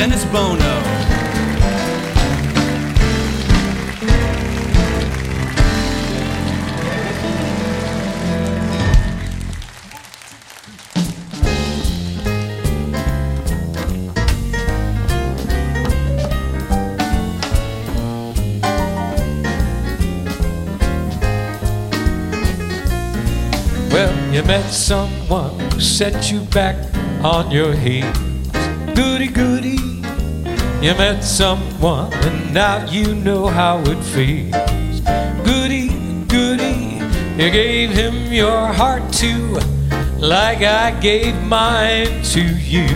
Dennis Bono. Well, you met someone who set you back on your heels. Goody. You met someone and now you know how it feels. Goody, goody. You gave him your heart too, like I gave mine to you.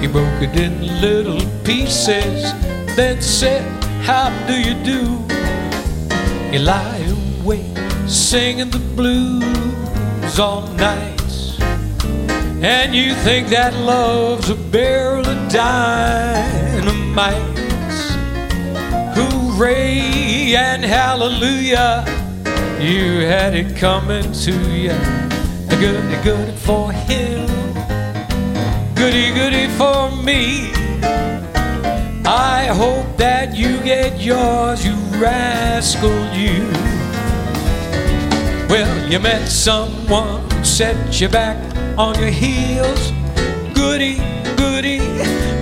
He broke it in little pieces, then said, How do you do? You lie awake singing the blues all night. And you think that love's a barrel of dynamite. Hooray and hallelujah, you had it coming to you. Goody, goody for him, goody, goody for me. I hope that you get yours, you rascal, you. Well, you met someone who set you back on your heels. Goody, goody,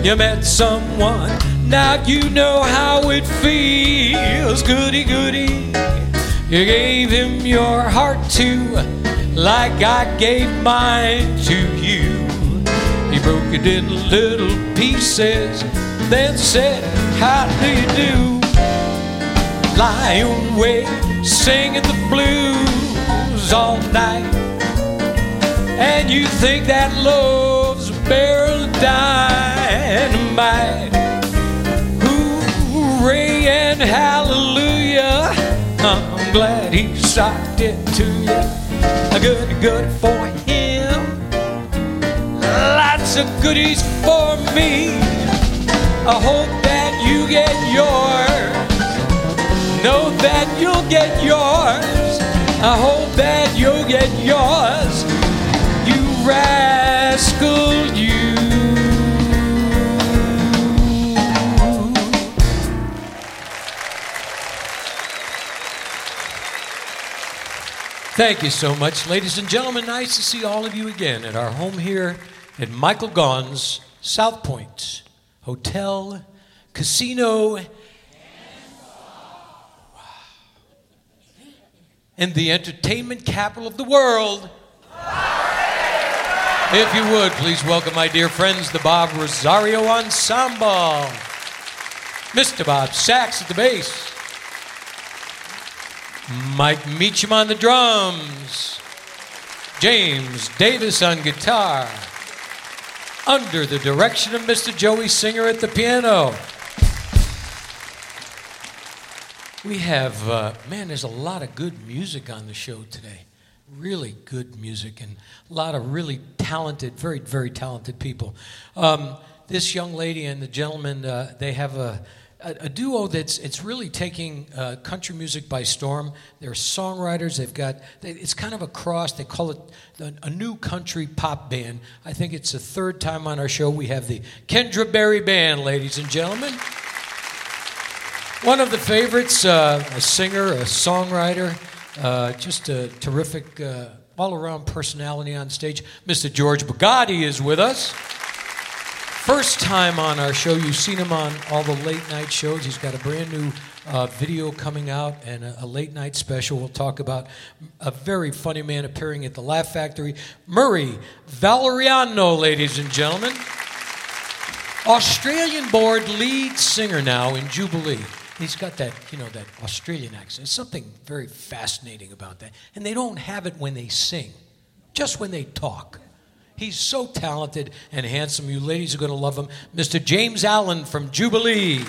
you met someone. Now you know how it feels. Goody, goody, you gave him your heart to, like I gave mine to you. He broke it in little pieces, then said, How do you do? Lying awake, singing the blues all night. And you think that love's a barrel dynamite. Hooray and hallelujah. I'm glad he socked it to you. A good, good for him. Lots of goodies for me. I hope that you get yours. Know that you'll get yours. I hope that you'll get yours, you rascal, you. Thank you so much, ladies and gentlemen. Nice to see all of you again at our home here at Michael Gaughan's South Point Hotel, Casino, and the entertainment capital of the world. If you would, please welcome my dear friends, the Bob Rosario Ensemble. Mr. Bob Sachs at the bass. Mike Meacham on the drums. James Davis on guitar. Under the direction of Mr. Joey Singer at the piano. We have, uh, man, there's a lot of good music on the show today. Really good music and a lot of really talented, very, very talented people. Um, this young lady and the gentleman, uh, they have a, a, a, duo that's it's really taking uh, country music by storm. They're songwriters. They've got they, it's kind of a cross. They call it the, a new country pop band. I think it's the third time on our show we have the Kendra Barry Band, ladies and gentlemen. One of the favorites, uh, a singer, a songwriter, uh, just a terrific uh, all around personality on stage. Mr. George Bugatti is with us. First time on our show. You've seen him on all the late night shows. He's got a brand new uh, video coming out and a, a, late night special. We'll talk about a very funny man appearing at the Laugh Factory. Murray Valeriano, ladies and gentlemen. Australian board lead singer now in Jubilee. He's got that, you know, that Australian accent. There's something very fascinating about that. And they don't have it when they sing, just when they talk. He's so talented and handsome. You ladies are going to love him. Mr. James Allen from Jubilee.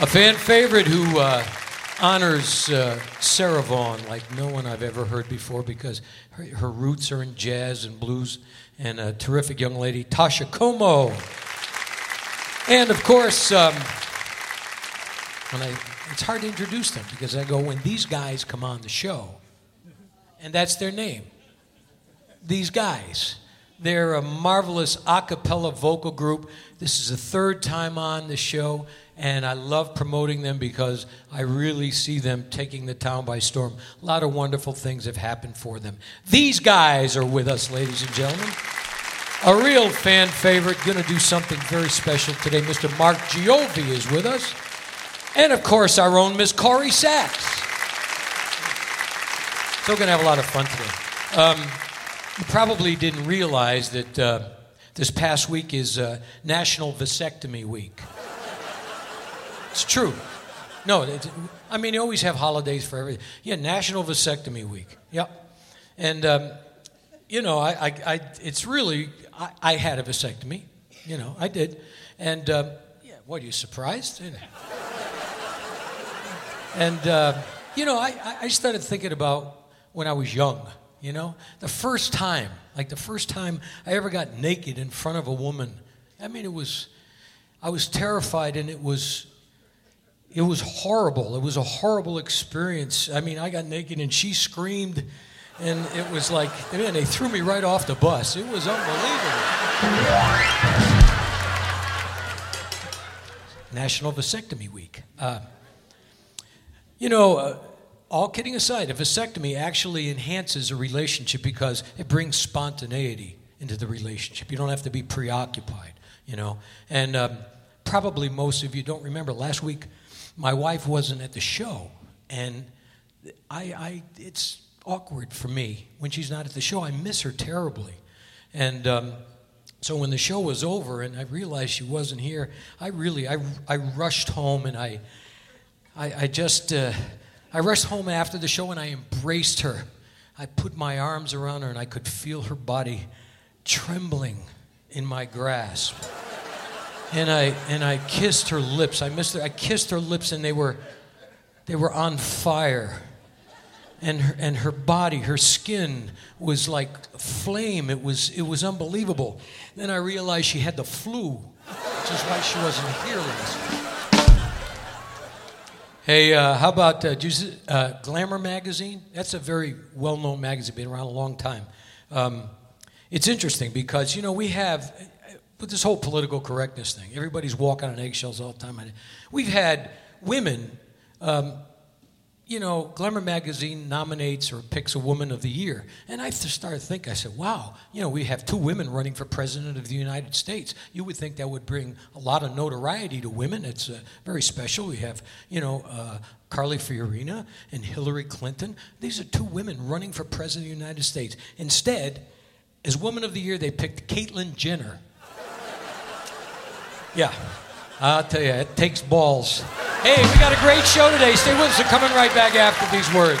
A fan favorite who uh, honors uh, Sarah Vaughan like no one I've ever heard before because her, her roots are in jazz and blues, and a terrific young lady, Toscha Comeaux. And of course, um, when I, it's hard to introduce them because I go, when these guys come on the show, and that's their name, these guys. They're a marvelous a cappella vocal group. This is the third time on the show, and I love promoting them because I really see them taking the town by storm. A lot of wonderful things have happened for them. These guys are with us, ladies and gentlemen. A real fan favorite, going to do something very special today. Mr. Mark Giovi is with us. And of course, our own Miss Corrie Sachs. So we're going to have a lot of fun today. Um, you probably didn't realize that uh, this past week is uh, National Vasectomy Week. It's true. No, I mean, you always have holidays for everything. Yeah, National Vasectomy Week. Yep. And, um, you know, I, I, I, it's really, I, I, had a vasectomy. You know, I did. And, um, yeah, what, are you surprised? And, uh, you know, I, I started thinking about when I was young. You know, the first time, like the first time I ever got naked in front of a woman. I mean, it was, I was terrified and it was, it was horrible. It was a horrible experience. I mean, I got naked and she screamed and it was like, man, they threw me right off the bus. It was unbelievable. National Vasectomy Week. Uh, you know, uh, all kidding aside, a vasectomy actually enhances a relationship because it brings spontaneity into the relationship. You don't have to be preoccupied, you know. And um, probably most of you don't remember last week, my wife wasn't at the show, and I, I it's awkward for me when she's not at the show. I miss her terribly, and. Um, so when the show was over and I realized she wasn't here, I really I, I rushed home and I I, I just uh, I rushed home after the show and I embraced her. I put my arms around her and I could feel her body trembling in my grasp. And I and I kissed her lips. I missed her. I kissed her lips and they were they were on fire. And her, and her body, her skin was like flame. It was it was unbelievable. Then I realized she had the flu, which is why she wasn't here last. Hey, uh, how about uh, uh, Glamour magazine? That's a very well-known magazine, been around a long time. Um, it's interesting because you know we have with this whole political correctness thing. Everybody's walking on eggshells all the time. We've had women um, you know, Glamour magazine nominates or picks a woman of the year. And I started to think, I said, wow, you know, we have two women running for president of the United States. You would think that would bring a lot of notoriety to women. It's uh, very special. We have, you know, uh, Carly Fiorina and Hillary Clinton. These are two women running for president of the United States. Instead, as woman of the year, they picked Caitlyn Jenner. yeah, I'll tell you, it takes balls. Hey, we got a great show today. Stay with us. We're coming right back after these words.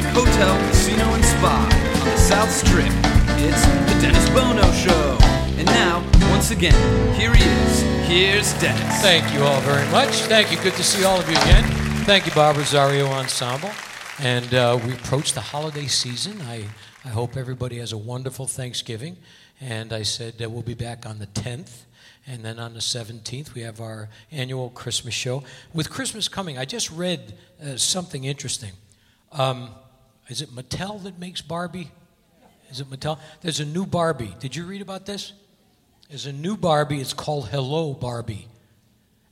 Hotel, Casino, and Spa on the South Strip. It's the Dennis Bono Show. And now, once again, here he is. Here's Dennis. Thank you all very much. Thank you. Good to see all of you again. Thank you, Bob Rosario Ensemble. And uh, we approach the holiday season. I, I hope everybody has a wonderful Thanksgiving. And I said that we'll be back on the 10th. And then on the 17th, we have our annual Christmas show. With Christmas coming, I just read uh, something interesting. Um, is it Mattel that makes Barbie? Is it Mattel? There's a new Barbie. Did you read about this? There's a new Barbie. It's called Hello Barbie.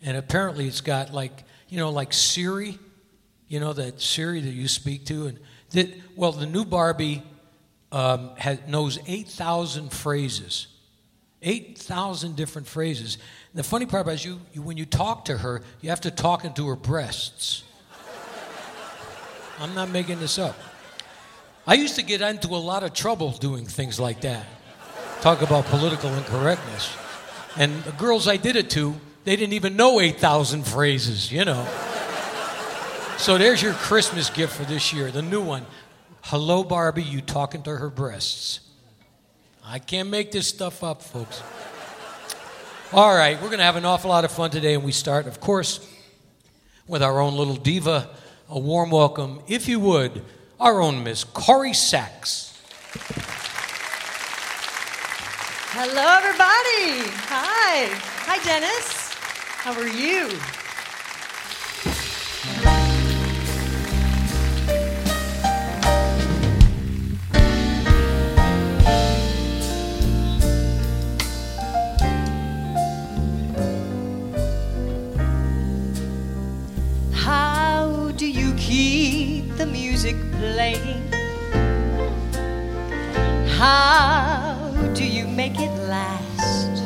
And apparently it's got like, you know, like Siri, you know, that Siri that you speak to. And that, well, the new Barbie um, has, knows 8,000 phrases. 8,000 different phrases. And the funny part about you, you, when you talk to her, you have to talk into her breasts. I'm not making this up. I used to get into a lot of trouble doing things like that. Talk about political incorrectness. And the girls I did it to, they didn't even know 8,000 phrases, you know. So there's your Christmas gift for this year, the new one. Hello, Barbie, you talking to her breasts. I can't make this stuff up, folks. All right, we're going to have an awful lot of fun today, and we start, of course, with our own little diva. A warm welcome, if you would, our own Miss Corrie Sachs. Hello, everybody. Hi. Hi, Dennis. How are you? How do you make it last?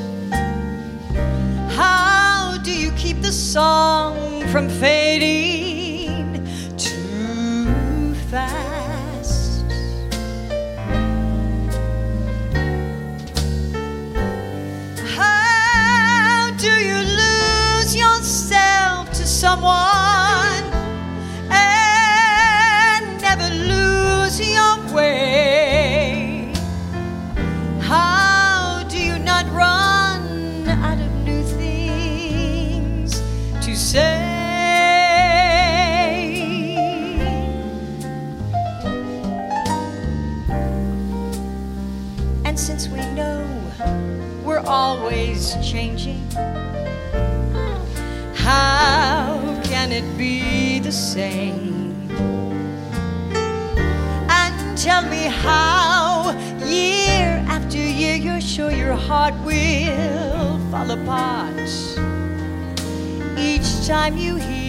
How do you keep the song from fading too fast? How can it be the same? And tell me how, year after year, you're sure your heart will fall apart each time you hear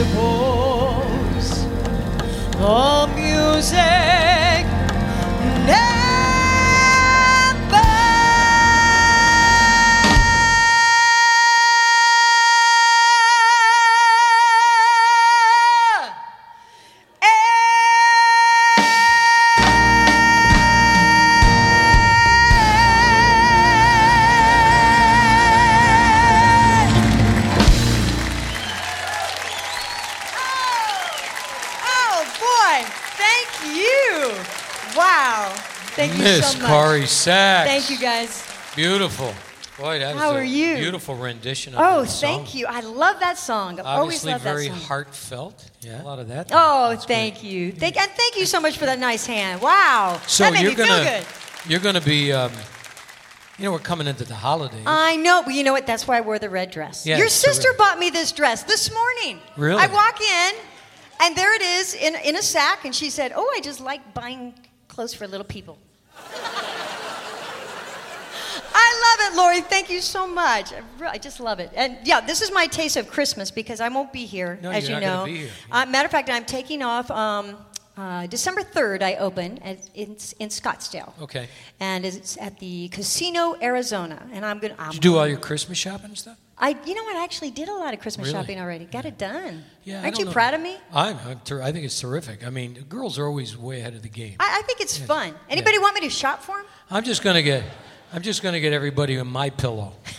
suppose the music Miss so much. Corrie Sachs. Thank you guys. Beautiful. Boy, that was How a are you? beautiful rendition of Oh, that song. thank you. I love that song. I've always Obviously loved very that song. heartfelt. Yeah, a lot of that. Oh, That's thank great. you. Thank and thank you so much for that nice hand. Wow. So that made you're me gonna feel good. you're gonna be um, you know we're coming into the holidays. I know, but you know what? That's why I wore the red dress. Yeah, Your it's sister terrific. bought me this dress this morning. Really? I walk in, and there it is in, in a sack, and she said, Oh, I just like buying clothes for little people. It, Lori. Thank you so much. I, re- I just love it. And yeah, this is my taste of Christmas because I won't be here, No, as you know. gonna be here. Uh, matter of fact, I'm taking off. Um, uh, December 3rd, I open at, in, in Scottsdale. Okay. And it's at the Casino Arizona. And I'm going to. Did you do all your Christmas shopping and stuff? I, you know what? I actually did a lot of Christmas Really? shopping already. Got it done. Yeah. Aren't you know. proud of me? I'm. I'm ter- I think it's terrific. I mean, girls are always way ahead of the game. I, I think it's fun. Anybody want me to shop for them? I'm just gonna get. I'm just gonna get everybody a my pillow.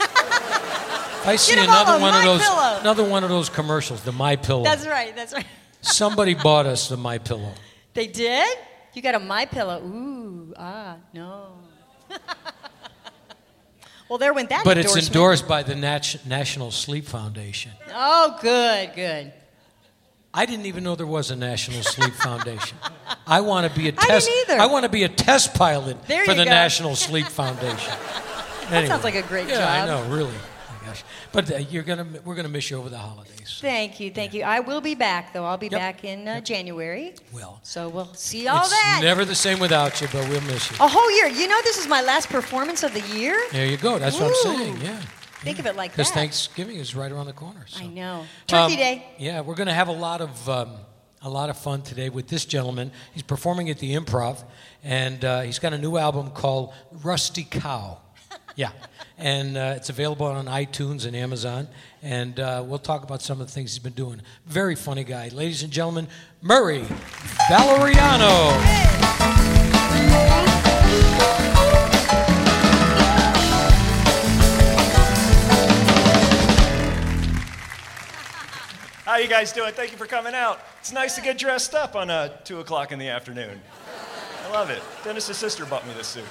I see another one of those. Pillow. Another one of those commercials. The my pillow. That's right. That's right. Somebody bought us the my pillow. They did? You got a My Pillow. Ooh, ah, no. well, there went that But it's endorsed by the Nat- National Sleep Foundation. Oh, good, good. I didn't even know there was a National Sleep Foundation. I want to be a test. either. I want to be a test pilot There for the go. National Sleep Foundation. That sounds like a great yeah, job. I know, really. Oh gosh. But uh, you're gonna, we're gonna miss you over the holidays. Thank you, thank you. I will be back, though. I'll be Yep. back in uh, January. Well, So we'll see you all it's that. never the same without you, but we'll miss you. a whole year. You know, this is my last performance of the year. There you go. That's what I'm saying. Yeah. Think of it like that. Because. Thanksgiving is right around the corner. So. I know. Turkey Um, Day. Yeah, we're going to have a lot of um, a lot of fun today with this gentleman. He's performing at the Improv, and uh, he's got a new album called Rusty Cow. Yeah, and uh, it's available on iTunes and Amazon. And uh, we'll talk about some of the things he's been doing. Very funny guy, ladies and gentlemen. Murray Valeriano. How you guys doing? Thank you for coming out. It's nice to get dressed up on uh, 2 o'clock in the afternoon. I love it. Dennis's sister bought me this suit.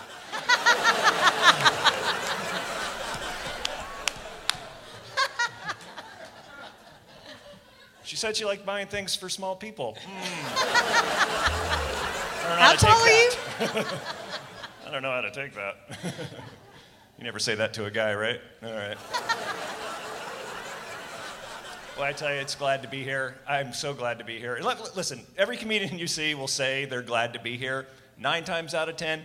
She said she liked buying things for small people. I don't know How to take tall are you? I don't know how to take that. you never say that to a guy, right? All right. Well, I tell you, it's glad to be here. I'm so glad to be here. Li- li- Listen, every comedian you see will say they're glad to be here. Nine times out of ten,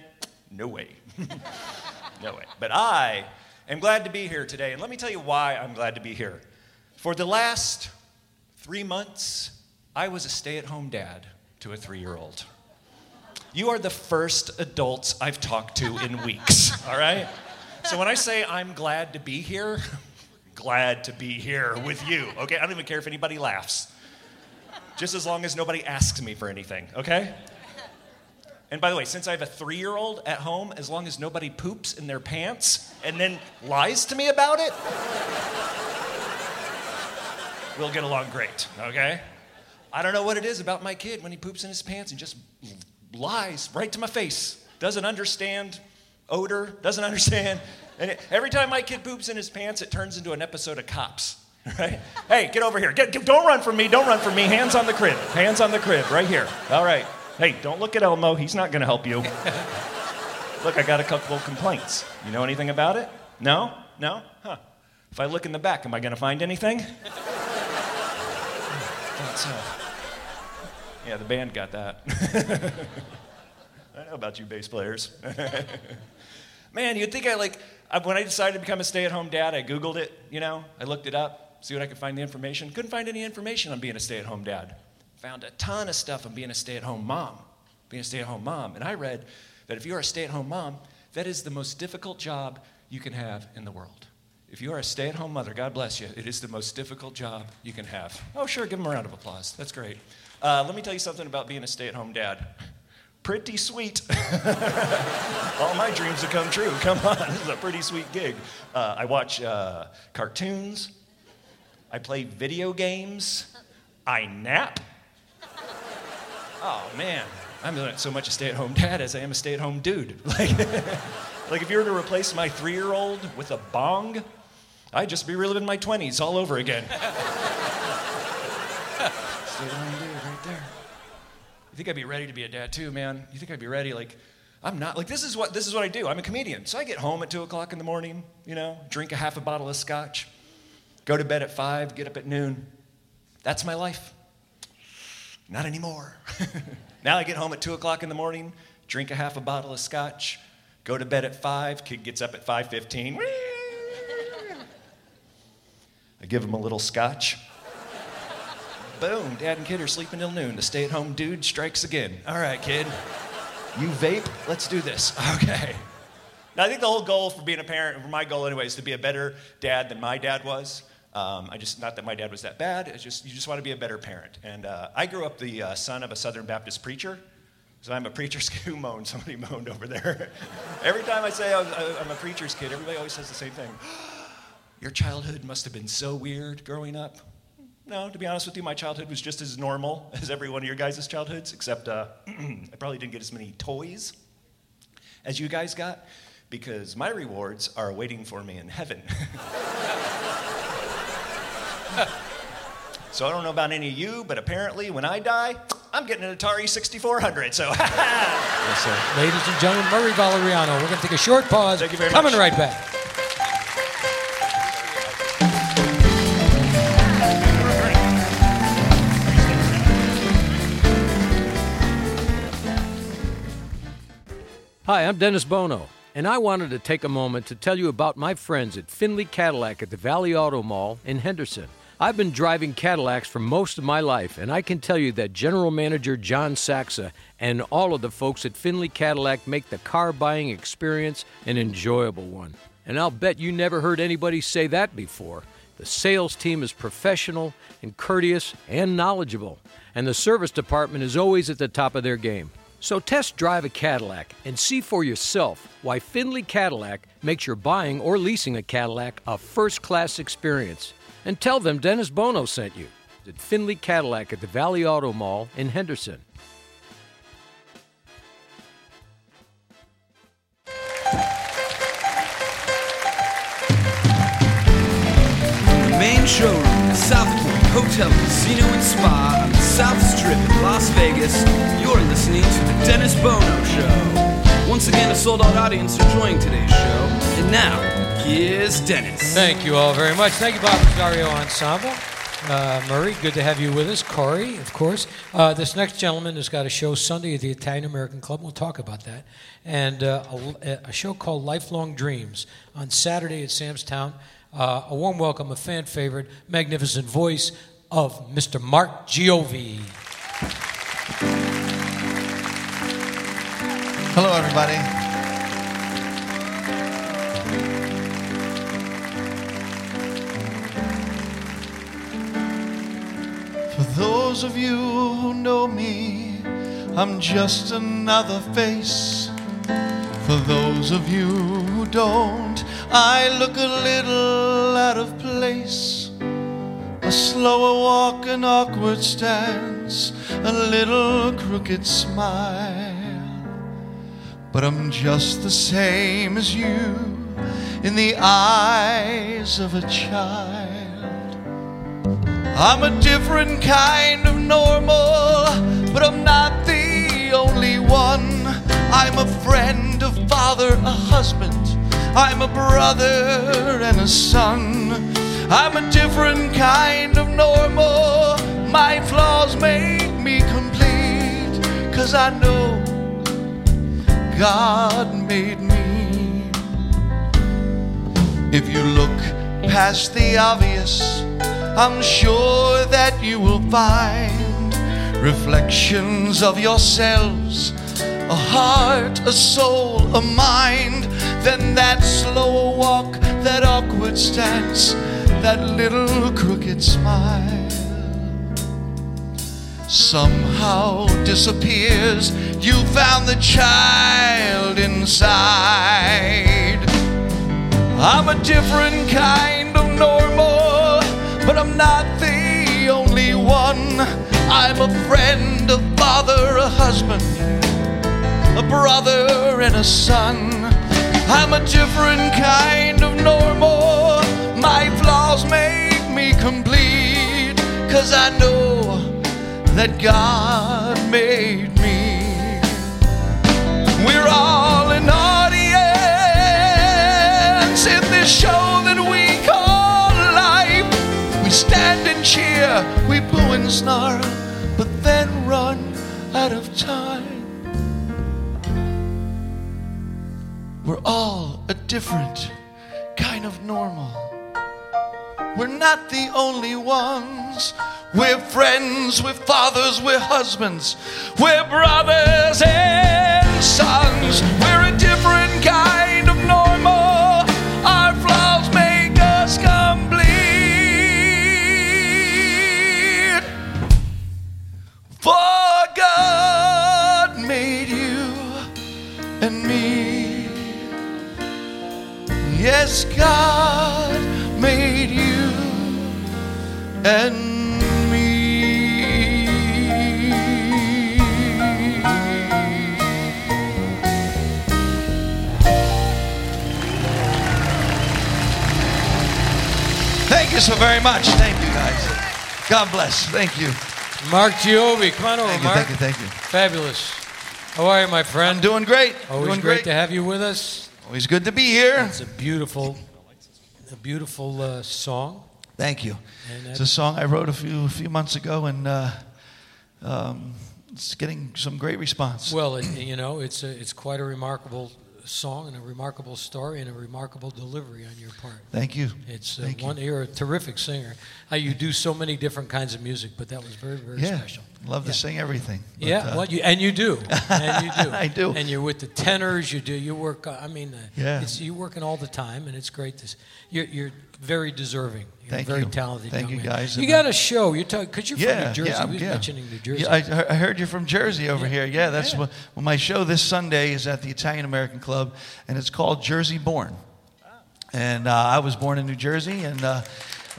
no way. no way. But I am glad to be here today. And let me tell you why I'm glad to be here. For the last three months, I was a stay at home dad to a three year old. You are the first adults I've talked to in weeks, all right? So when I say I'm glad to be here, glad to be here with you, okay? I don't even care if anybody laughs. Just as long as nobody asks me for anything, okay? And by the way, since I have a three year old at home, as long as nobody poops in their pants and then lies to me about it, we'll get along great, okay? I don't know what it is about my kid when he poops in his pants and just lies right to my face. Doesn't understand odor, doesn't understand. And it, every time my kid poops in his pants, it turns into an episode of Cops. Right? Hey, get over here. Get, get- don't run from me. Don't run from me. Hands on the crib. Hands on the crib. Right here. All right. Hey, don't look at Elmo. He's not going to help you. look, I got a couple of complaints. You know anything about it? No? No? Huh. If I look in the back, am I going to find anything? So. Uh, yeah, the band got that. I know about you bass players. Man, you'd think I like, when I decided to become a stay at home dad, I Googled it, you know, I looked it up. see what I could find the information. Couldn't find any information on being a stay at home dad. Found a ton of stuff on being a stay at home mom. Being a stay at home mom. And I read that if you're a stay at home mom, that is the most difficult job you can have in the world. If you are a stay at home mother, God bless you, it is the most difficult job you can have. Oh, sure, give them a round of applause. That's great. Uh, let me tell you something about being a stay at home dad. Pretty sweet. All my dreams have come true. Come on, this is a pretty sweet gig. Uh, I watch uh, cartoons, I play video games, I nap. Oh, man. I'm not so much a stay at home dad as I am a stay at home dude. Like, like, if you were to replace my three year old with a bong, I'd just be reliving my 20s all over again. stay at home dude right there. You think I'd be ready to be a dad too, man? You think I'd be ready? Like, I'm not. Like, this is what this is what I do. I'm a comedian, so I get home at two o'clock in the morning. You know, drink a half a bottle of scotch, go to bed at five, get up at noon. That's my life. Not anymore. now I get home at two o'clock in the morning, drink a half a bottle of scotch, go to bed at five. Kid gets up at five fifteen. I give him a little scotch. Boom, dad and kid are sleeping till noon. The stay at home dude strikes again. All right, kid. You vape? Let's do this. Okay. Now, I think the whole goal for being a parent, for my goal anyway, is to be a better dad than my dad was. Um, I just, not that my dad was that bad, it's just, you just want to be a better parent. And uh, I grew up the uh, son of a Southern Baptist preacher. So I'm a preacher's kid who moaned. Somebody moaned over there. Every time I say I was, I'm a preacher's kid, everybody always says the same thing. Your childhood must have been so weird growing up. No, to be honest with you, my childhood was just as normal as every one of your guys' childhoods, except uh, I probably didn't get as many toys as you guys got because my rewards are waiting for me in heaven. so I don't know about any of you, but apparently when I die, I'm getting an Atari 6400. So, yes. Ladies and gentlemen, Murray Valeriano. We're going to take a short pause. Thank you very Coming much. right back. Hi, I'm Dennis Bono, and I wanted to take a moment to tell you about my friends at Finley Cadillac at the Valley Auto Mall in Henderson. I've been driving Cadillacs for most of my life, and I can tell you that General Manager John Saxa and all of the folks at Finley Cadillac make the car buying experience an enjoyable one. And I'll bet you never heard anybody say that before. The sales team is professional and courteous and knowledgeable, and the service department is always at the top of their game. So test drive a Cadillac and see for yourself why Finley Cadillac makes your buying or leasing a Cadillac a first class experience. And tell them Dennis Bono sent you at Finley Cadillac at the Valley Auto Mall in Henderson. Main showroom at South Point Hotel, Casino, and Spa South Strip in Las Vegas, you're listening to The Dennis Bono Show. Once again, a sold out audience enjoying today's show. And now, here's Dennis. Thank you all very much. Thank you, Bob Rosario Ensemble. Uh, Murray, good to have you with us. Corrie, of course. Uh, this next gentleman has got a show Sunday at the Italian American Club. We'll talk about that. And uh, a, a show called Lifelong Dreams on Saturday at Sam's Town. Uh, a warm welcome, a fan favorite, magnificent voice of Mr. Mark Giovi. Hello, everybody. For those of you who know me, I'm just another face. For those of you who don't, I look a little out of place. A slower walk, an awkward stance, a little crooked smile. But I'm just the same as you in the eyes of a child. I'm a different kind of normal, but I'm not the only one. I'm a friend, a father, a husband. I'm a brother and a son. I'm a different kind of normal. My flaws make me complete, cause I know God made me. If you look past the obvious, I'm sure that you will find reflections of yourselves, a heart, a soul, a mind. Then that slower walk, that awkward stance, that little crooked smile somehow disappears. You found the child inside. I'm a different kind of normal, but I'm not the only one. I'm a friend, a father, a husband, a brother, and a son. I'm a different kind of normal. My complete, cause I know that God made me. We're all an audience in this show that we call life. We stand and cheer, we boo and snarl, but then run out of time. We're all a different kind of normal. We're not the only ones. We're friends, we're fathers, we're husbands, we're brothers and sons. We're a different kind of normal. Our flaws make us complete. For God made you and me. Yes, God and me. Thank you so very much. Thank you, guys. God bless. Thank you. Mark Giovi, come on over, Thank you. Mark. Thank you. Thank you. Fabulous. How are you, my friend? I'm doing great. Always doing great to have you with us. Always good to be here. It's a beautiful, a beautiful uh, song. Thank you. It's a song I wrote a few a few months ago, and uh, um, it's getting some great response. Well, it, you know, it's a, it's quite a remarkable song and a remarkable story and a remarkable delivery on your part. Thank you. It's uh, Thank one. You're a terrific singer. Uh, you do so many different kinds of music, but that was very, very Yeah, special. love Yeah. to sing everything. but, yeah, uh, well, you, and you do, and you do. I do. And you're with the tenors. You do. You work. Uh, I mean, uh, Yeah. it's, you're working all the time, and it's great to. s- You're, you're very deserving. You're Thank very you. talented. Thank you, man. guys, You got a show. You talk because you're yeah, from New Jersey. yeah, we yeah. mentioning New Jersey. Yeah, I, I heard you're from Jersey over Yeah. here. Yeah, that's Yeah. What, well, my show this Sunday is at the Italian American Club, and it's called Jersey Born. And uh, I was born in New Jersey, and uh,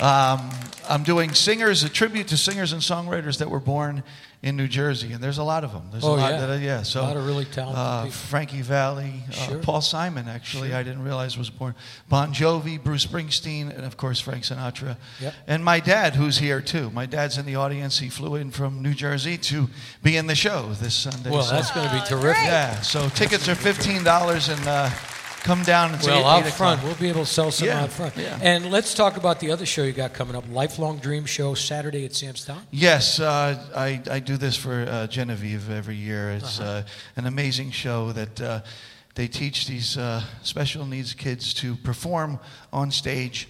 um, I'm doing singers, a tribute to singers and songwriters that were born in New Jersey, and there's a lot of them. There's Oh, a lot yeah. that, I- yeah. So A lot of really talented uh, people. Frankie Valli, uh, Paul Simon, actually, I didn't realize was born. Bon Jovi, Bruce Springsteen, and of course Frank Sinatra. Yep. And my dad, who's here too. My dad's in the audience. He flew in from New Jersey to be in the show this Sunday. well, So- that's going to be terrific. yeah. So tickets are fifteen dollars, and uh, come down and Well, out front, we'll be able to sell some Yeah, out front. yeah. And let's talk about the other show you got coming up, Lifelong Dream Show, Saturday at Sam's Town. Yes, uh, I, I do this for uh, Genevieve every year. It's Uh-huh. uh, an amazing show that uh, they teach these uh, special needs kids to perform on stage,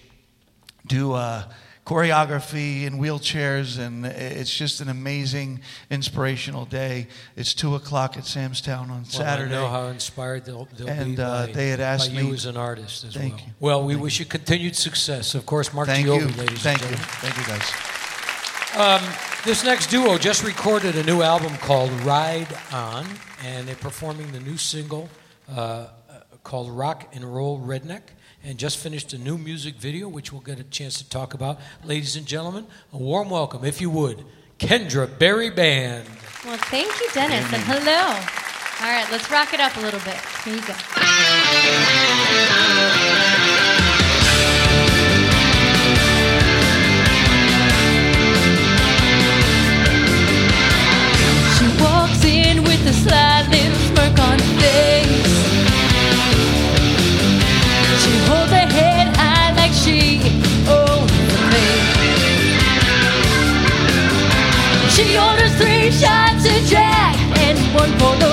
do uh, choreography in wheelchairs, and it's just an amazing, inspirational day. It's 2 o'clock at Sam's Town on Saturday. Well, I know how inspired they'll, they'll And, be uh, by, they had asked by you as an artist as Thank well. you. Well, we Thank wish you continued success. Of course, Mark Thank Giovi, you. ladies Thank and you. gentlemen. Thank you, guys. This next duo just recorded a new album called Ride On, and they're performing the new single uh, uh, called Rock and Roll Redneck, and just finished a new music video, which we'll get a chance to talk about. Ladies and gentlemen, a warm welcome, if you would, Kendra Barry Band. Well, thank you, Dennis, and hello. All right, let's rock it up a little bit. Here you go. She holds her head high like she owns the place. She orders three shots of Jack and one for the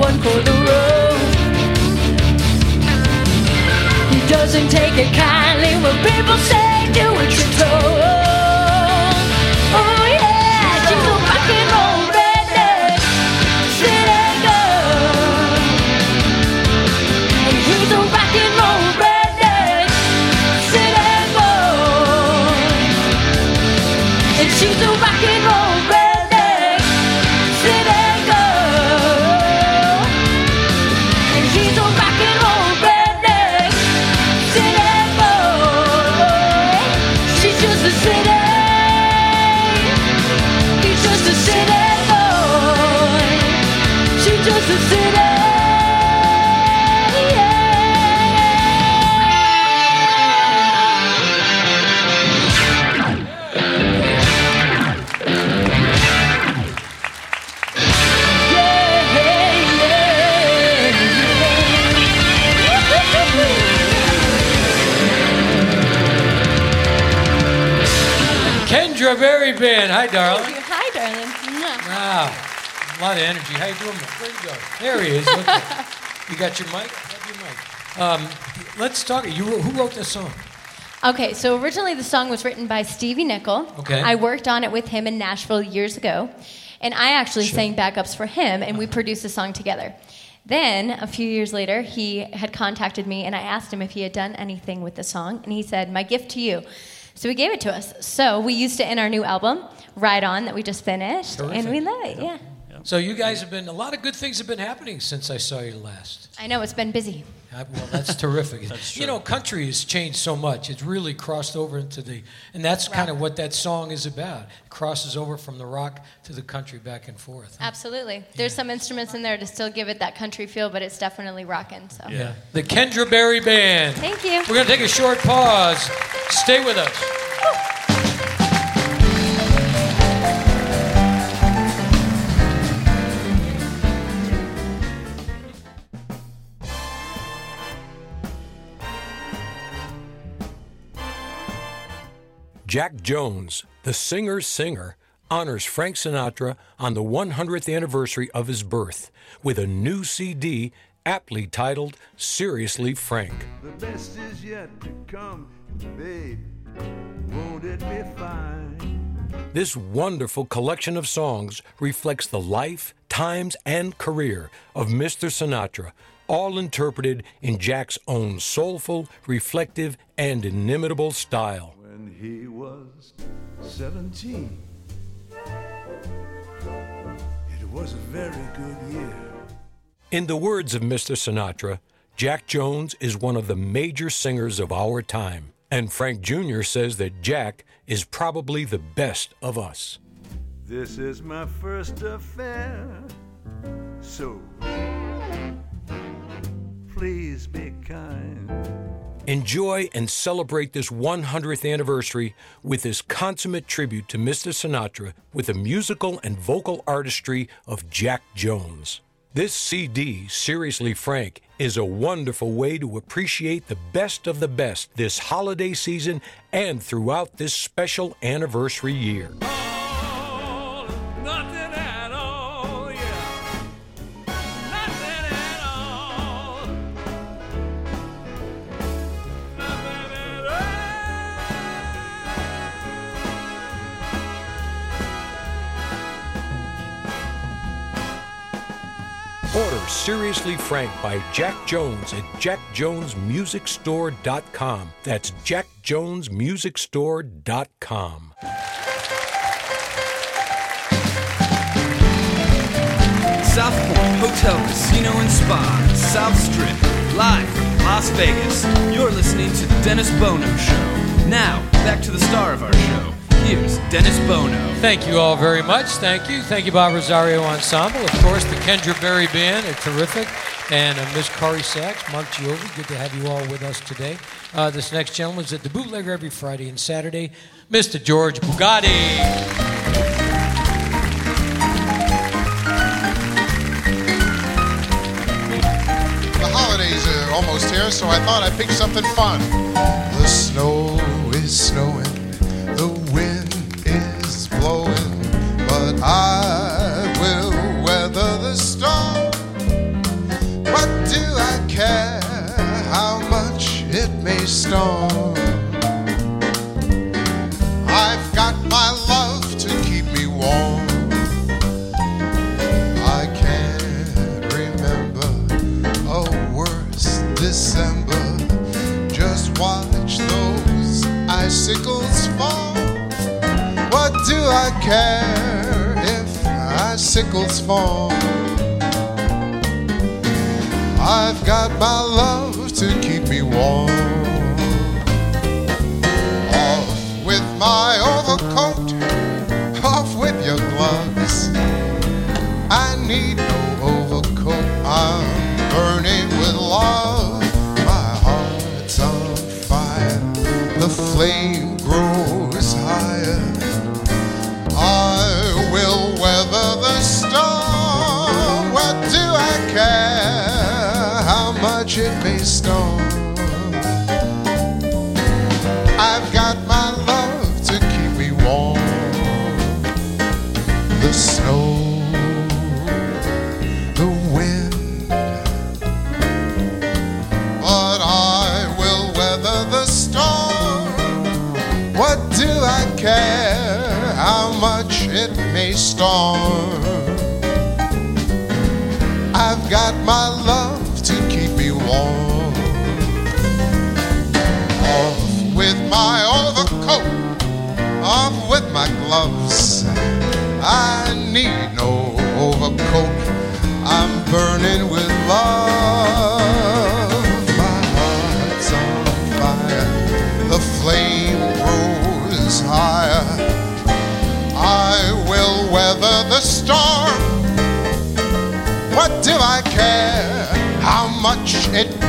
one for the road. He doesn't take it kindly when people say do what you're told. Band. Hi, darling. Hi, darling. Wow. A lot of energy. How you doing? Where'd he go? There he is. You got your mic? Have your mic. Um, let's talk. You, who wrote this song? Okay, so originally the song was written by Stevie Nickel. Okay. I worked on it with him in Nashville years ago, and I actually sang backups for him, and we produced the song together. Then, a few years later, he had contacted me, and I asked him if he had done anything with the song, and he said, My gift to you. So he gave it to us. So we used it in our new album, Ride On, that we just finished, and we Terrific. love it, yeah. So you guys have been a lot of good things have been happening since I saw you last. I know, it's been busy. Uh, Well, that's terrific. You know, country has changed so much. It's really crossed over into the, and that's kind of what that song is about. It crosses over from the rock to the country back and forth. Absolutely. There's some instruments in there to still give it that country feel, but it's definitely rocking, so. Yeah. The Kendra Barry Band. Thank you. We're going to take a short pause. Stay with us. Jack Jones, the singer's singer, honors Frank Sinatra on the 100th anniversary of his birth with a new CD aptly titled Seriously Frank. The best is yet to come, babe. Won't it be fine? This wonderful collection of songs reflects the life, times, and career of Mr. Sinatra, all interpreted in Jack's own soulful, reflective, and inimitable style. When he was 17, it was a very good year. In the words of Mr. Sinatra, Jack Jones is one of the major singers of our time. And Frank Jr. says that Jack is probably the best of us. This is my first affair, so please be kind. Enjoy and celebrate this 100th anniversary with this consummate tribute to Mr. Sinatra with the musical and vocal artistry of Jack Jones. This CD, Seriously Frank, is a wonderful way to appreciate the best of the best this holiday season and throughout this special anniversary year. Seriously Frank by Jack Jones at jackjonesmusicstore.com. That's jackjonesmusicstore.com. South Point Hotel, Casino, and Spa, South Strip, live from Las Vegas. You're listening to The Dennis Bono Show. Now, back to the star of our show. Here's Dennis Bono. Thank you all very much. Thank you. Thank you, Bob Rosario Ensemble. Of course, the Kendra Barry Band are terrific. And uh, Miss Corrie Sachs, Mark Giovi, good to have you all with us today. Uh, this next gentleman is at the Bootlegger every Friday and Saturday, Mr. George Bugatti. The holidays are almost here, so I thought I'd pick something fun. The snow is snowing, the wind is blowing, but I will weather the storm. What do I care how much it may storm? I've got my love to keep me warm. I can't remember a worse December. Just watch those icicles fall. What do I care icicles fall? I've got my love to keep me warm. Off with my overcoat,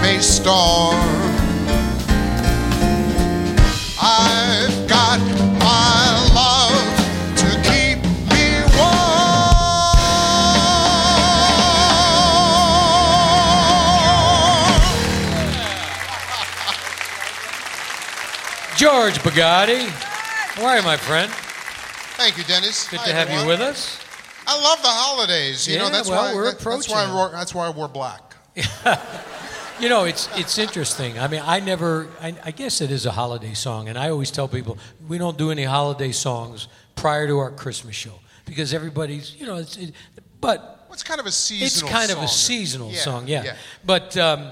it may storm? I've got my love to keep me warm. George Bugatti. How are you, my friend? Thank you, Dennis. Good Hi, to have you with us. I love the holidays. You Yeah, know, that's well, why we're that- that's approaching why I it. wore, that's why I wore black. You know, it's it's interesting. I mean, I never. I, I guess it is a holiday song, and I always tell people we don't do any holiday songs prior to our Christmas show because everybody's. You know, it's. It, but What's kind of a seasonal. it's kind of a seasonal Yeah, song, yeah. yeah. But um,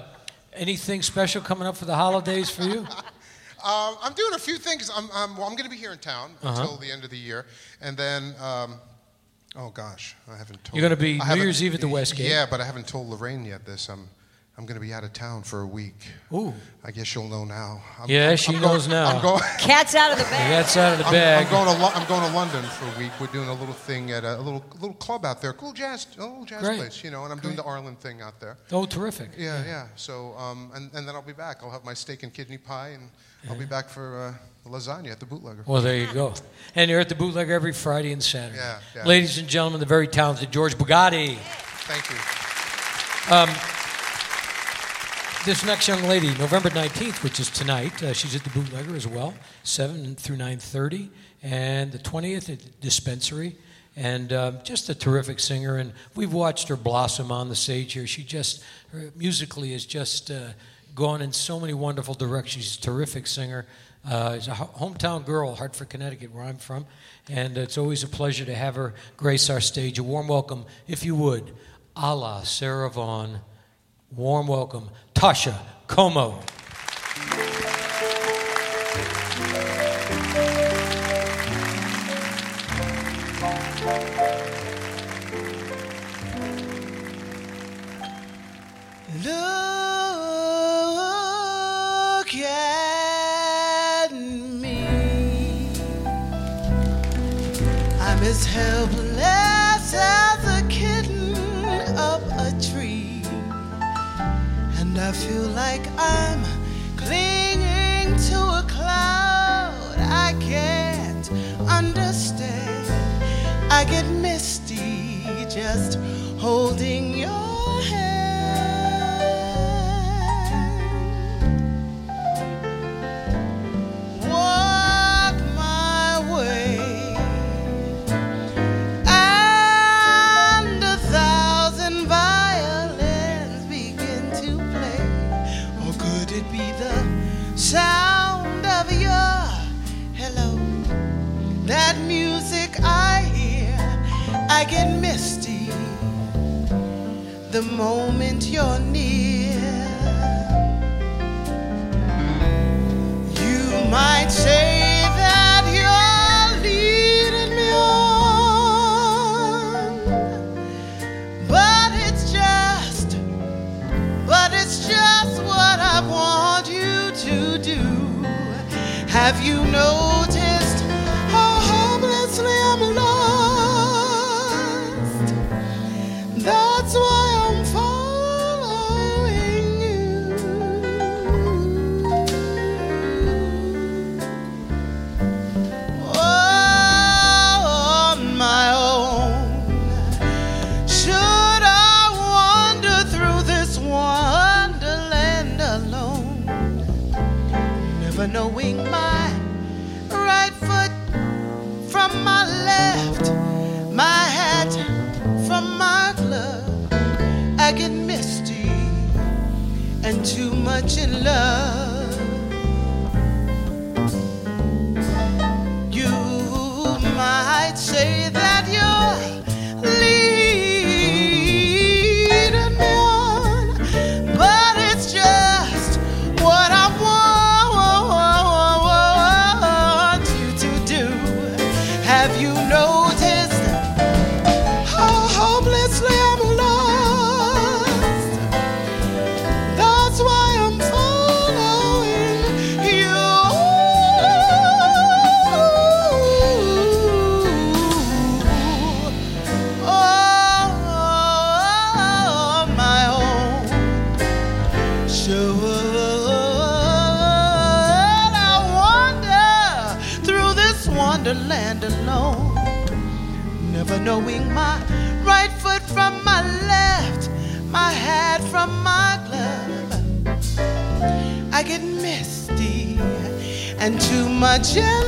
anything special coming up for the holidays for you? Uh, I'm doing a few things. I'm, I'm, well, I'm going to be here in town Uh-huh. until the end of the year, and then um, Oh gosh, I haven't told. You're gonna be New Year's Eve at the Westgate. Yeah, but I haven't told Lorraine yet. This I'm I'm going to be out of town for a week. Ooh. I guess you'll know now. I'm, Yeah, I'm- she I'm knows going, now. I'm going. Cat's out of the bag. That's out of the I'm, bag. I'm going to Lo- I'm going to London for a week. We're doing a little thing at a, a little little club out there, cool jazz, a little jazz Great. place, you know. And I'm doing the Arlen thing out there. Oh, terrific. Yeah, yeah. So, um, and, and then I'll be back. I'll have my steak and kidney pie, and I'll be back for uh, lasagna at the bootlegger. Well, there you go. And you're at the bootlegger every Friday and Saturday. Yeah, yeah. Ladies and gentlemen, the very talented George Bugatti. Thank you. Um, this next young lady, November 19th, which is tonight, uh, she's at the bootlegger as well, 7 through 9.30. And the 20th at the dispensary. And um, just a terrific singer. And we've watched her blossom on the stage here. She just, musically has just uh, gone in so many wonderful directions. She's a terrific singer. Uh, she's a hometown girl, Hartford, Connecticut, where I'm from. And it's always a pleasure to have her grace our stage. A warm welcome, if you would, a la Sarah Vaughan. Warm welcome, Toscha Comeaux. Look at me. I'm as helpless like I'm clinging to a cloud I can't understand. I get misty just holding the moment you're much love. Much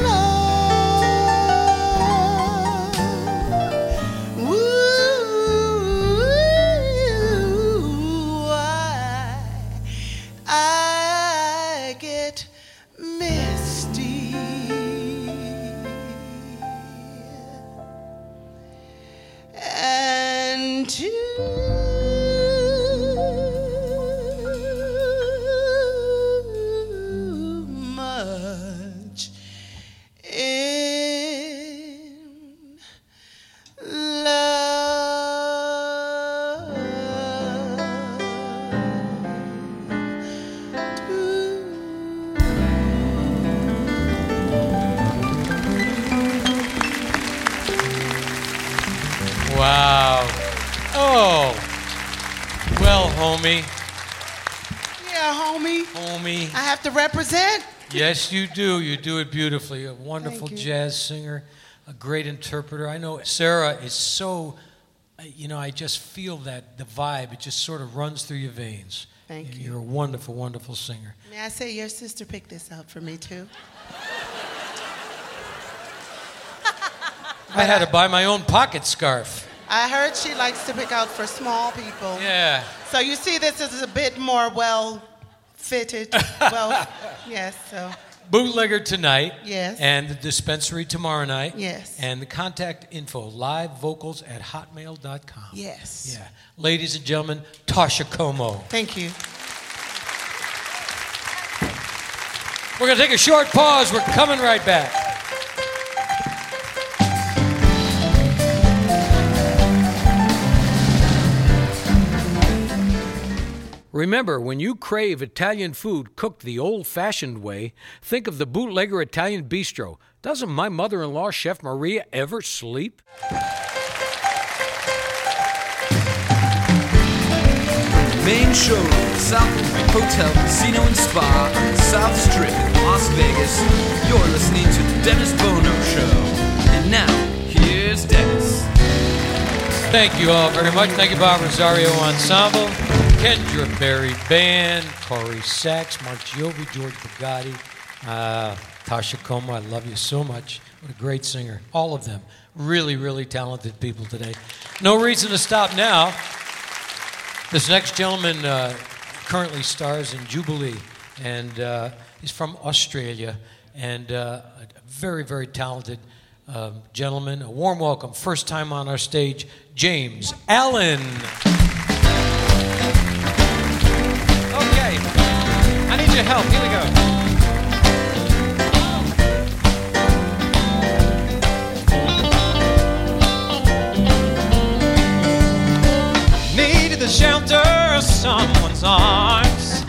represent. Yes, you do. You do it beautifully. A wonderful jazz singer, a great interpreter. I know Sarah is so, uh, you know, I just feel that the vibe, it just sort of runs through your veins. Thank you. You're a wonderful, wonderful singer. May I say your sister picked this out for me too? I had to buy my own pocket scarf. I heard she likes to pick out for small people. Yeah. So you see, this is a bit more well fitted. well, yes. So Bootlegger tonight. Yes. And the dispensary tomorrow night. Yes. And the contact info, livevocals at hotmail.com. yes. Yeah. Ladies and gentlemen, Toscha Comeaux. Thank you. We're going to take a short pause. We're coming right back. Remember, when you crave Italian food cooked the old fashioned way, think of the Bootlegger Italian Bistro. Doesn't my mother in law, Chef Maria, ever sleep? Main showroom, South Point Hotel, Casino and Spa, on the South Strip in Las Vegas. You're listening to the Dennis Bono Show. And now, here's Dennis. Thank you all very much. Thank you, Bob Rosario Ensemble, Kendra Barry Band, Corrie Sachs, Mark Giovi, George Bugatti, uh, Toscha Comeaux. I love you so much. What a great singer. All of them. Really, really talented people today. No reason to stop now. This next gentleman uh, currently stars in Jubilee, and uh, he's from Australia, and uh, a very, very talented uh, gentleman. A warm welcome, first time on our stage, James Allen. Need your help. Here we go. Needed the shelter of someone's arms.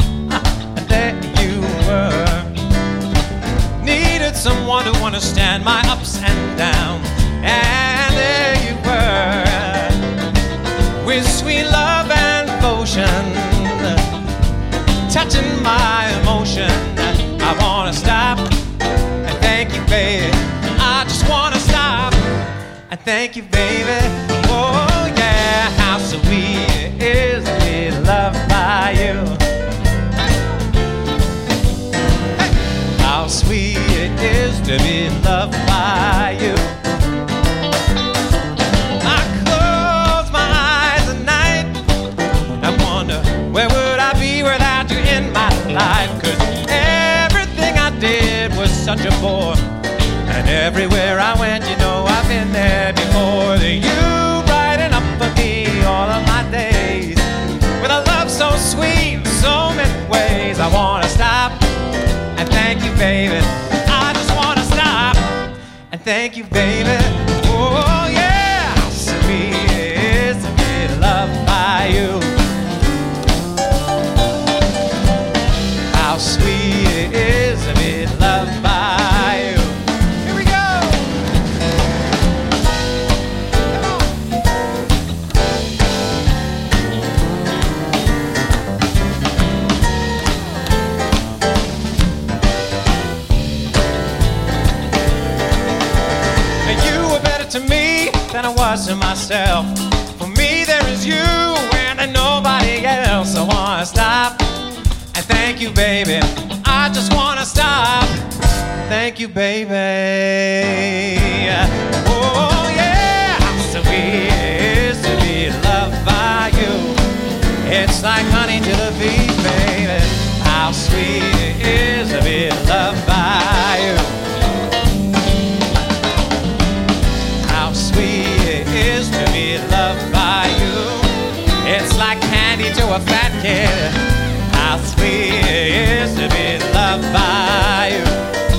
And there you were. Needed someone to understand my ups and downs. And there you were. With sweet love and devotion touching my thank you, baby. Oh yeah, how sweet it is to be loved by you. How sweet it is to be loved by you. I close my eyes at night. Wonder where would I be without you in my everything I did was such a bore. And everywhere I wanna stop and thank you, baby. I just wanna stop and thank you, baby. Was to myself. For me, there is you and nobody else. I wanna stop and thank you, baby. I just wanna stop. Thank you, baby. Oh yeah, sweet it is to be loved by you. It's like honey to the bee, baby. How sweet it is to be loved by you. A fat kid. How sweet it is to be loved by you.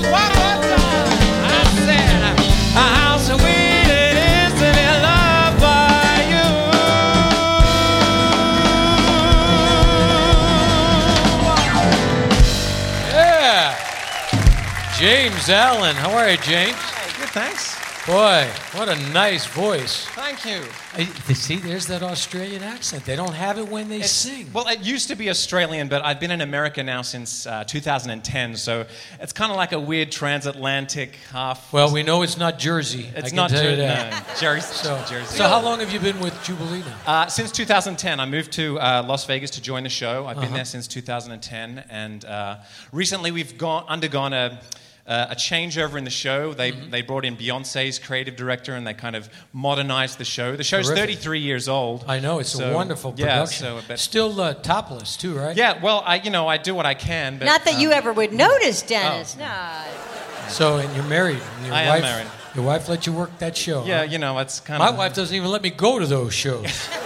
One more time. I said, how sweet it is to be loved by you. Yeah. James Allen. How are you, James? Good, thanks. Boy, what a nice voice. Thank you. Uh, See, there's that Australian accent. They don't have it when they sing. Well, it used to be Australian, but I've been in America now since uh, 2010, so it's kind of like a weird transatlantic half. Well, we know it's not Jersey. I It's not tell you Jer- that. no, Jersey. So, Jersey. so how long have you been with Jubilee now? Uh, since 2010, I moved to uh, Las Vegas to join the show. I've been Uh-huh. there since 2010, and uh, recently we've gone, undergone a, uh, a changeover in the show. They, Mm-hmm. they brought in Beyonce's creative director, and they kind of modernized the show. The show's Terrific. 33 years old. I know it's so- a wonderful production. Yeah, production. so, but, Still uh, topless too, right? yeah. Well, I you know I do what I can, but Not that you um, ever would notice, Dennis. No. So, and you're married. and Your I am wife, married. Your wife let you work that show. Yeah, huh? you know it's kind My of. My wife doesn't even let me go to those shows.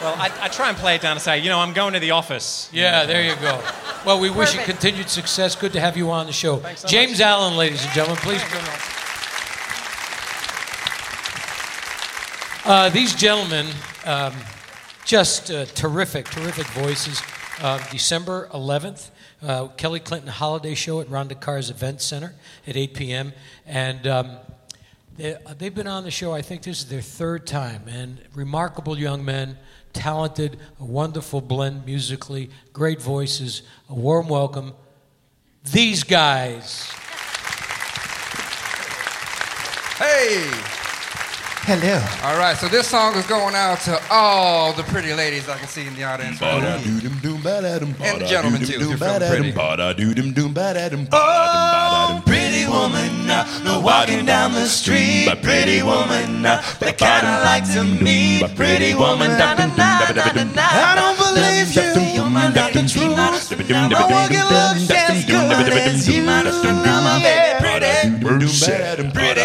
Well, I, I try and play it down and say, you know, I'm going to the office. yeah, there you go. Well, we wish you continued success. Good to have you on the show. so James Allen, ladies and gentlemen, please. Uh, these gentlemen, um, just uh, terrific, terrific voices. Uh, December 11th, uh, Kelly Clinton Holiday Show at Rhonda Carr's Event Center at 8 p.m. And um, they, they've been on the show, I think this is their third time. And remarkable young men, talented, a wonderful blend musically, great voices, a warm welcome. These guys. Hey! Hello. All right, so this song is going out to all the pretty ladies I can see in the audience. right now. And the gentlemen, too, if you're feeling pretty. Oh, pretty woman, uh, walking down the street. Pretty woman, uh, the kind I like to meet. Pretty woman. I don't believe you, you're my truth. My walking looks as good as you. Baby, pretty, pretty,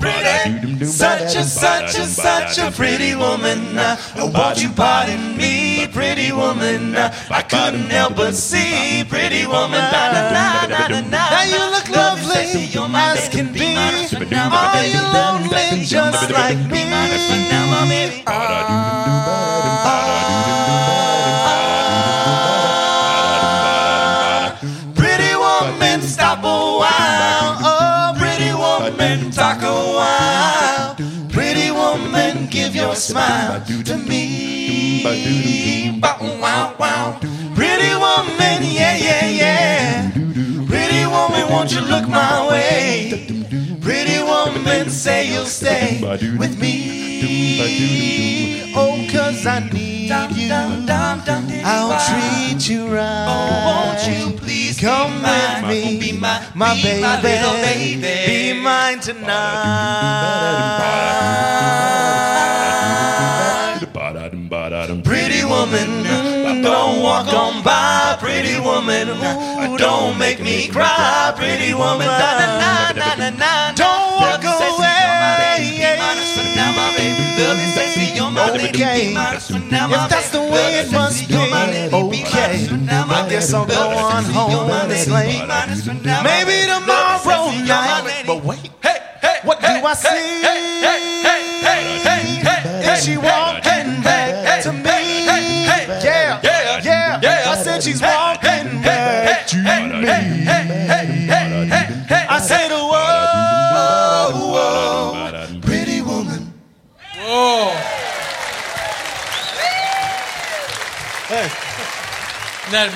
pretty. Such a, such a, such a pretty woman. Uh, won't you pardon me, pretty woman? Uh, I couldn't help but see, pretty woman. Now you look lovely as can be. Are you lonely just like me? Pretty give your smile to me. Bow, wow, wow. Pretty woman, yeah, yeah, yeah. Pretty woman, won't you look my way? Pretty woman, say you'll stay with me. Oh, cause I need you. I'll treat you right. Oh, won't you please come with me? Be my, my baby. My little baby. Be mine tonight. Woman, don't walk on by. Pretty woman, ooh, don't make me cry. Pretty woman, na na na na na. Don't walk away. Okay, if that's the way it must be, okay. I guess I'll go on home and it's late. Maybe tomorrow night. But wait, what do I see? Is she walking back to me. I said, whoa, whoa, pretty woman. Whoa. Hey. Isn't that,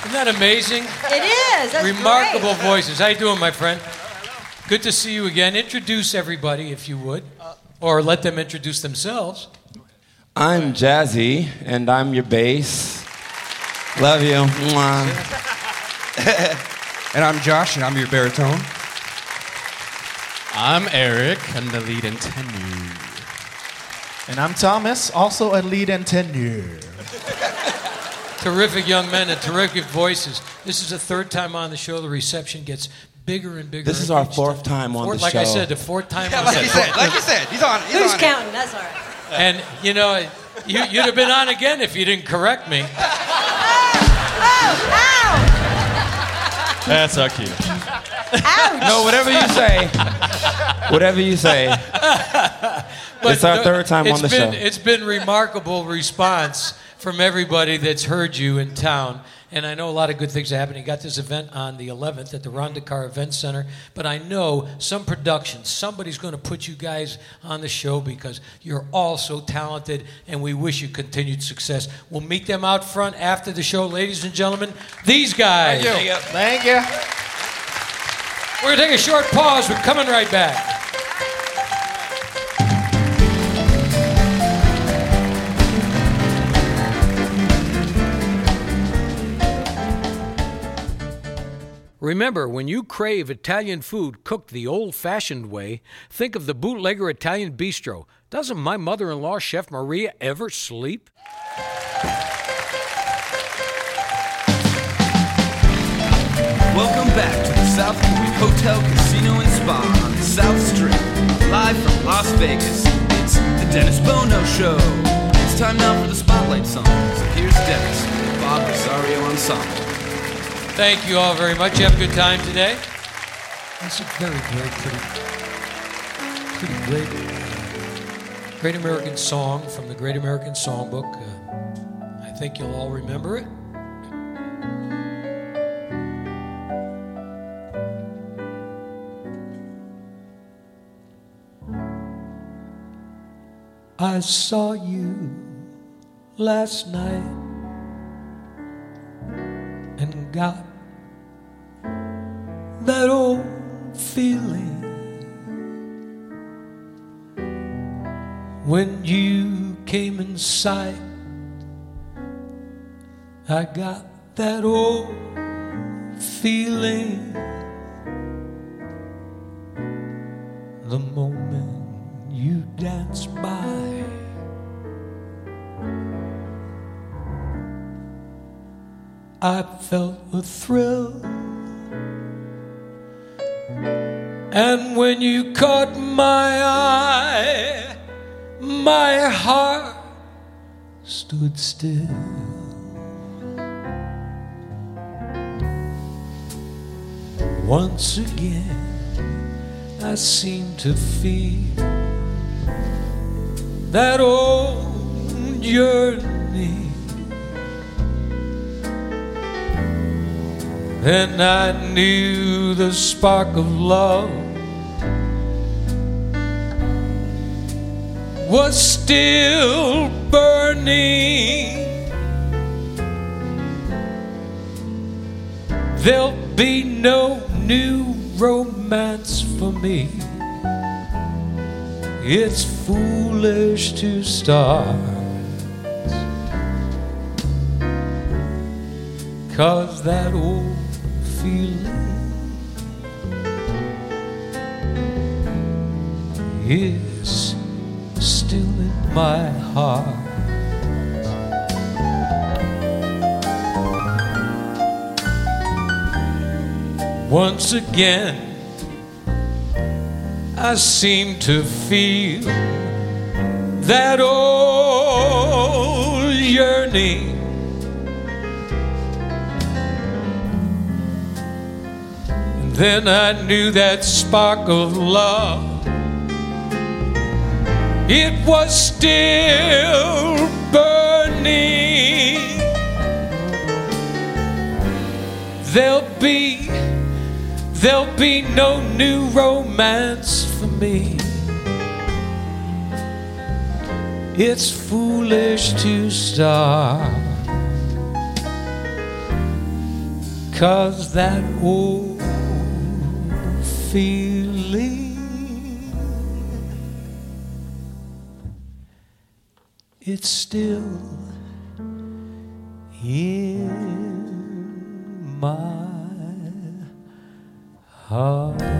isn't that amazing? It is. That's Remarkable great. voices. How you doing, my friend? Good to see you again. Introduce everybody, if you would, or let them introduce themselves. I'm Jazzy, and I'm your bass. Love you. Mwah. And I'm Josh, and I'm your baritone. I'm Eric. I'm the lead and tenor. And I'm Thomas, also a lead and tenure. Terrific young men and terrific voices. This is the third time on the show. The reception gets bigger and bigger. This is our fourth time. time on Fourth- the like show. Like I said, the fourth time. Yeah, on like you said, like you said, he's on. He's Who's on it. counting? That's all right. And you know, you, you'd have been on again if you didn't correct me. That's our cue. No, whatever you say. Whatever you say. it's our no, third time on the been, show. It's been remarkable response from everybody that's heard you in town. And I know a lot of good things are happening. Got this event on the 11th at the Rondakar Event Center, but I know some production, somebody's going to put you guys on the show because you're all so talented, and we wish you continued success. We'll meet them out front after the show, ladies and gentlemen. These guys. Thank you. Thank you. We're going to take a short pause. We're coming right back. Remember, when you crave Italian food cooked the old fashioned way, think of the Bootlegger Italian Bistro. Doesn't my mother in law, Chef Maria, ever sleep? Welcome back to the South Point Hotel, Casino, and Spa on the South Strip. Live from Las Vegas, it's the Dennis Bono Show. It's time now for the Spotlight songs. Here's Dennis, Bob Rosario Ensemble. Thank you all very much. You have a good time today. That's a very, very pretty, pretty great, great American song from the Great American Songbook. Uh, I think you'll all remember it. I saw you last night got that old feeling when you came in sight. I got that old feeling the moment you danced by. I felt a thrill. And when you caught my eye, my heart stood still. Once again, I seem to feel that old yearning. Then I knew the spark of love was still burning. There'll be no new romance for me. It's foolish to start. Cause that old feeling is still in my heart. Once again, I seem to feel that old yearning. Then I knew that spark of love. It was still burning. There'll be There'll be no new romance for me. It's foolish to start. Cause that old feeling. It's still in my heart.